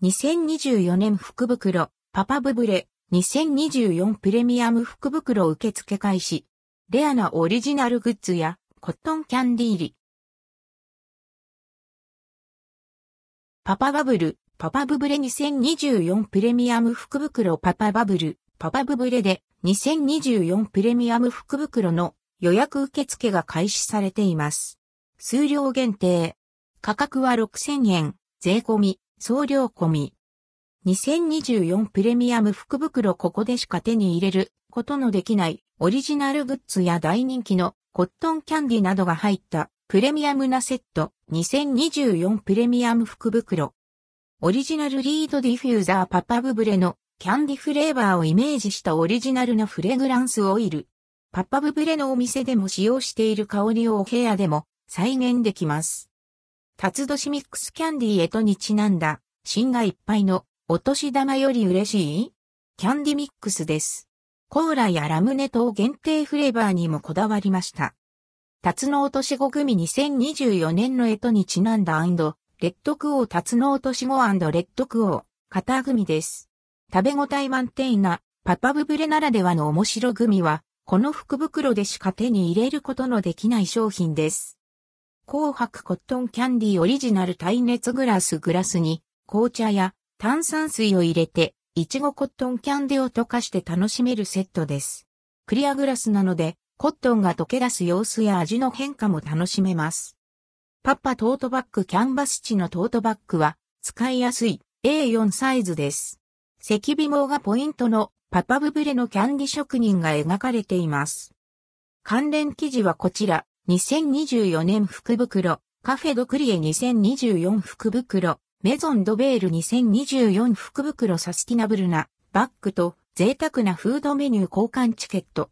2024年福袋、パパブブレ、2024プレミアム福袋受付開始。レアなオリジナルグッズやコットンキャンディーリ。パパバブル、パパブブレ2024プレミアム福袋パパバブル、パパブブレで2024プレミアム福袋の予約受付が開始されています。数量限定。価格は6000円、税込み、送料込み。2024プレミアム福袋ここでしか手に入れることのできないオリジナルグッズや大人気のコットンキャンディなどが入ったプレミアムなセット2024プレミアム福袋。オリジナルリードディフューザーパパブブレのキャンディフレーバーをイメージしたオリジナルなフレグランスオイル。パパブブレのお店でも使用している香りをお部屋でも再現できます。辰年ミックスキャンディーへとにちなんだ芯がいっぱいのお年玉より嬉しい？キャンディミックスです。コーラやラムネ等限定フレーバーにもこだわりました。タツノオトシゴ組2024年の干支にちなんだレッドクオータツノオトシゴレッドクオー型組です。食べ応え満点なパパブブレならではの面白組は、この福袋でしか手に入れることのできない商品です。紅白コットンキャンディオリジナル耐熱グラスグラスに紅茶や炭酸水を入れていちごコットンキャンディを溶かして楽しめるセットです。クリアグラスなので、コットンが溶け出す様子や味の変化も楽しめます。パパトートバッグキャンバス地のトートバッグは使いやすい A4 サイズです。赤微毛がポイントのパパブブレのキャンディ職人が描かれています。関連記事はこちら、2024年福袋、カフェドクリエ2024福袋、メゾンドベール2024福袋サスティナブルなバッグと贅沢なフードメニュー交換チケット。